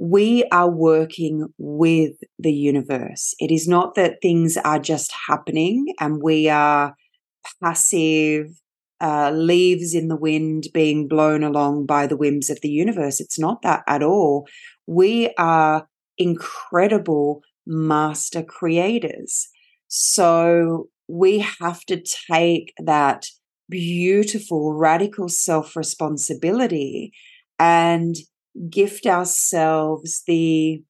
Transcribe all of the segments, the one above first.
we are working with the universe. It is not that things are just happening and we are passive uh, leaves in the wind being blown along by the whims of the universe. It's not that at all. We are incredible master creators. So we have to take that beautiful, radical self responsibility and gift ourselves the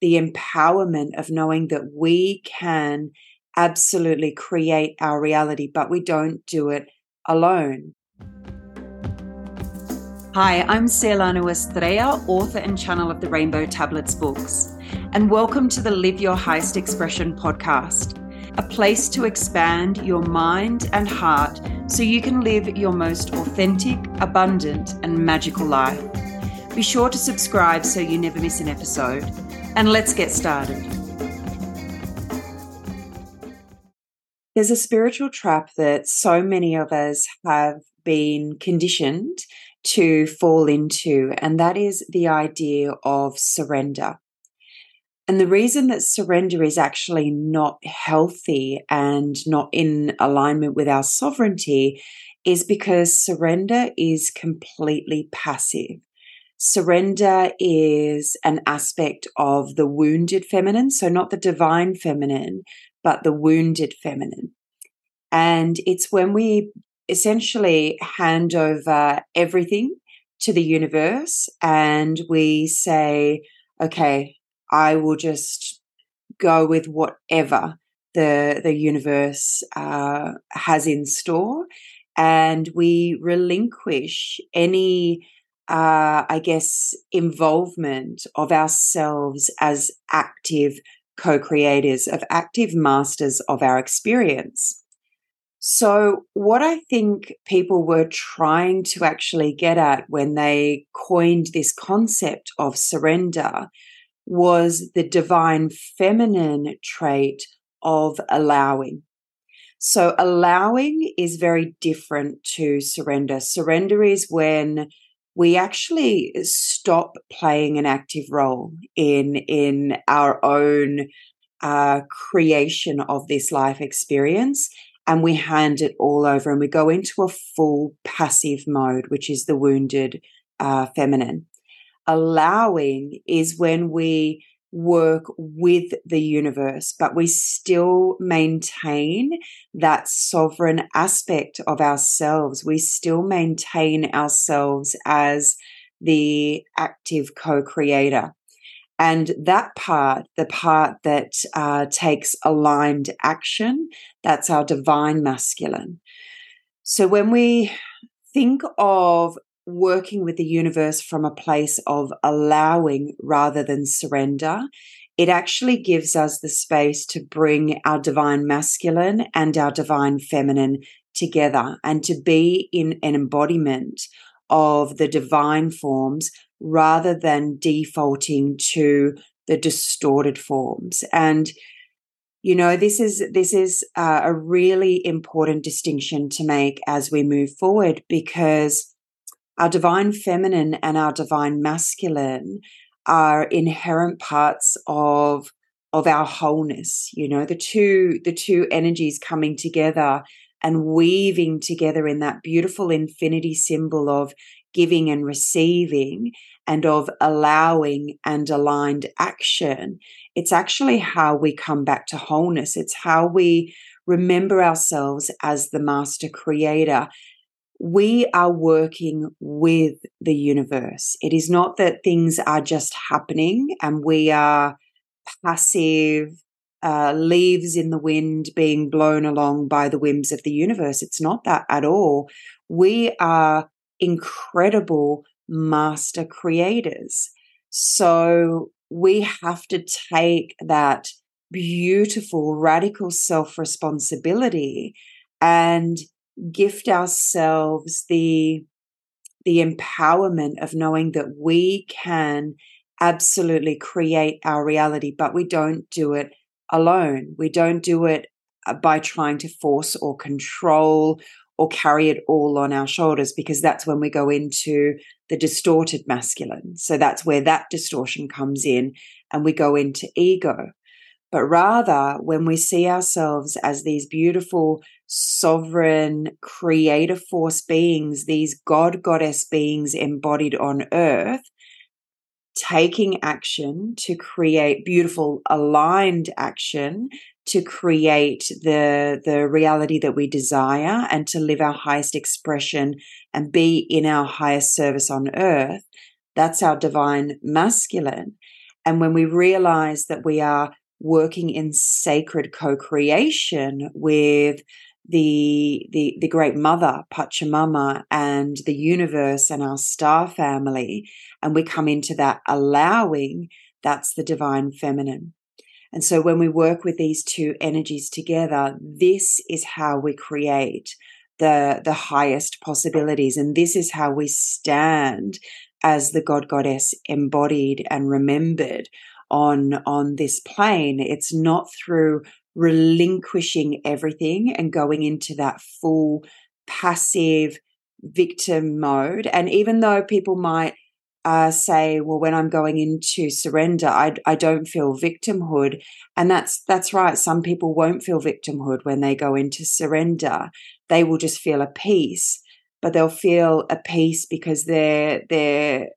the empowerment of knowing that we can absolutely create our reality, but we don't do it alone. Hi, I'm Sia-Lanu Estrella, author and channel of the Rainbow Tablets books, and welcome to the Live Your Highest Expression podcast, a place to expand your mind and heart so you can live your most authentic, abundant, and magical life. Be sure to subscribe so you never miss an episode. And let's get started. There's a spiritual trap that so many of us have been conditioned to fall into, and that is the idea of surrender. And the reason that surrender is actually not healthy and not in alignment with our sovereignty is because surrender is completely passive. Surrender is an aspect of the wounded feminine. So, not the divine feminine, but the wounded feminine. And it's when we essentially hand over everything to the universe and we say, okay, I will just go with whatever the, the universe uh, has in store. And we relinquish any uh, I guess, involvement of ourselves as active co creators, of active masters of our experience. So, what I think people were trying to actually get at when they coined this concept of surrender was the divine feminine trait of allowing. So, allowing is very different to surrender. Surrender is when we actually stop playing an active role in in our own uh, creation of this life experience and we hand it all over and we go into a full passive mode which is the wounded uh, feminine. Allowing is when we work with the universe, but we still maintain that sovereign aspect of ourselves. We still maintain ourselves as the active co creator. And that part, the part that uh, takes aligned action, that's our divine masculine. So when we think of working with the universe from a place of allowing rather than surrender, it actually gives us the space to bring our divine masculine and our divine feminine together and to be in an embodiment of the divine forms rather than defaulting to the distorted forms. And you know this is this is uh, a really important distinction to make as we move forward because our divine feminine and our divine masculine are inherent parts of of our wholeness you know the two the two energies coming together and weaving together in that beautiful infinity symbol of giving and receiving and of allowing and aligned action. It's actually how we come back to wholeness. It's how we remember ourselves as the master creator we are working with the universe. It is not that things are just happening and we are passive uh, leaves in the wind being blown along by the whims of the universe. It's not that at all. We are incredible master creators. So we have to take that beautiful, radical self responsibility and gift ourselves the the empowerment of knowing that we can absolutely create our reality but we don't do it alone we don't do it uh, by trying to force or control or carry it all on our shoulders because that's when we go into the distorted masculine. So that's where that distortion comes in and we go into ego. But rather, when we see ourselves as these beautiful, sovereign, creator force beings, these God goddess beings embodied on earth, taking action to create beautiful, aligned action to create the the reality that we desire and to live our highest expression and be in our highest service on earth that's our divine masculine. And when we realize that we are working in sacred co-creation with the the the great mother pachamama and the universe and our star family and we come into that allowing that's the divine feminine and so when we work with these two energies together, this is how we create the, the highest possibilities. And this is how we stand as the God Goddess embodied and remembered on, on this plane. It's not through relinquishing everything and going into that full passive victim mode. And even though people might uh, say, well, when I'm going into surrender, I, I don't feel victimhood. And that's, that's right. Some people won't feel victimhood when they go into surrender. They will just feel a peace, but they'll feel a peace because they're, they're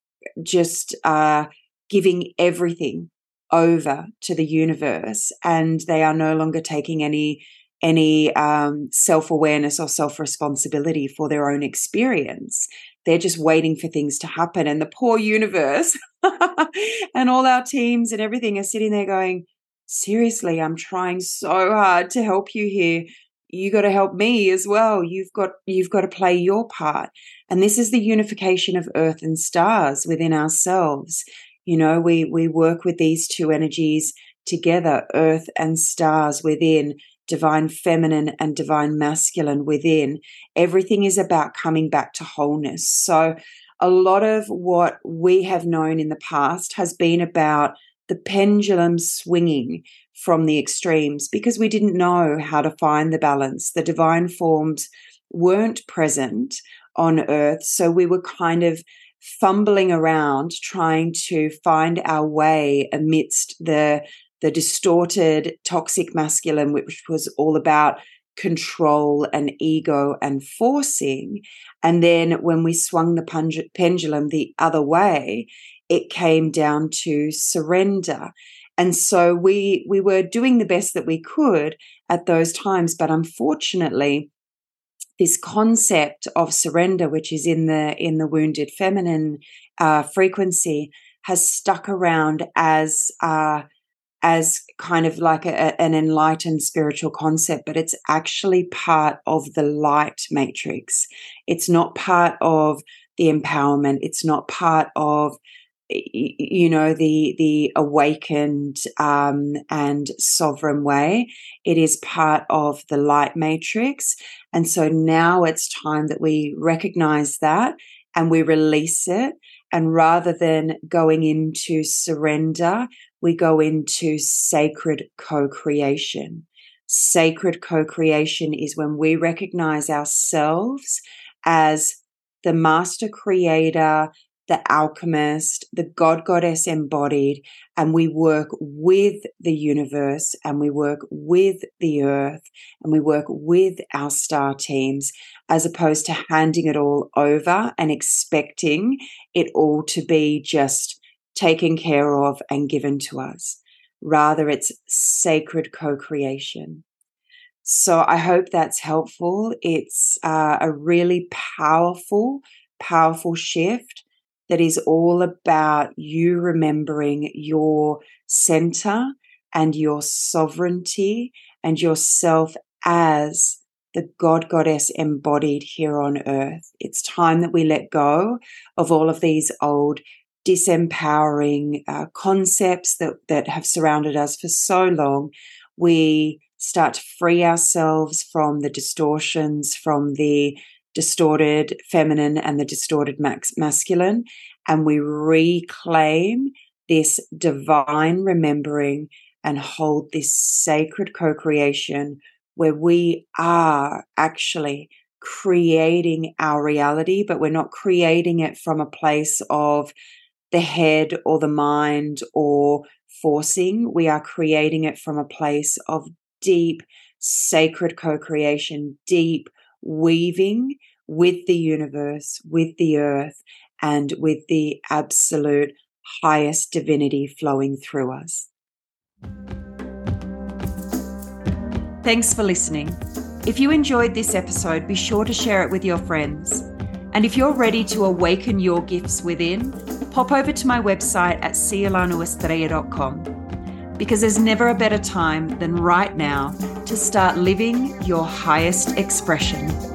just, uh, giving everything over to the universe and they are no longer taking any any um, self awareness or self responsibility for their own experience. They're just waiting for things to happen. And the poor universe and all our teams and everything are sitting there going, seriously, I'm trying so hard to help you here. You got to help me as well. You've got, you've got to play your part. And this is the unification of earth and stars within ourselves. You know, we, we work with these two energies together, earth and stars within divine feminine and divine masculine within. Everything is about coming back to wholeness. So, a lot of what we have known in the past has been about the pendulum swinging from the extremes because we didn't know how to find the balance. The divine forms weren't present on earth. So we were kind of fumbling around trying to find our way amidst the the distorted toxic masculine, which was all about control and ego and forcing. And then when we swung the pendulum the other way, it came down to surrender. And so we we were doing the best that we could at those times, but unfortunately, this concept of surrender, which is in the in the wounded feminine uh, frequency, has stuck around as uh, as kind of like a, an enlightened spiritual concept, but it's actually part of the light matrix. It's not part of the empowerment. It's not part of you know the the awakened um, and sovereign way. It is part of the light matrix. And so now it's time that we recognize that and we release it. And rather than going into surrender we go into sacred co creation. Sacred co creation is when we recognize ourselves as the master creator, the alchemist, the god goddess embodied, and we work with the universe and we work with the earth and we work with our star teams as opposed to handing it all over and expecting it all to be just taken care of and given to us. Rather, it's sacred co creation. So I hope that's helpful. It's uh, a really powerful, powerful shift that is all about you remembering your center and your sovereignty and yourself as the God Goddess embodied here on earth. It's time that we let go of all of these old disempowering uh, concepts that, that have surrounded us for so long, we start to free ourselves from the distortions, from the distorted feminine and the distorted max- masculine, and we reclaim this divine remembering and hold this sacred co creation where we are actually creating our reality, but we're not creating it from a place of the head or the mind or forcing. We are creating it from a place of deep, sacred co creation, deep weaving with the universe, with the earth, and with the absolute highest divinity flowing through us. Thanks for listening. If you enjoyed this episode, be sure to share it with your friends. And if you're ready to awaken your gifts within, pop over to my website at sialanuestrella.com because there's never a better time than right now to start living your highest expression.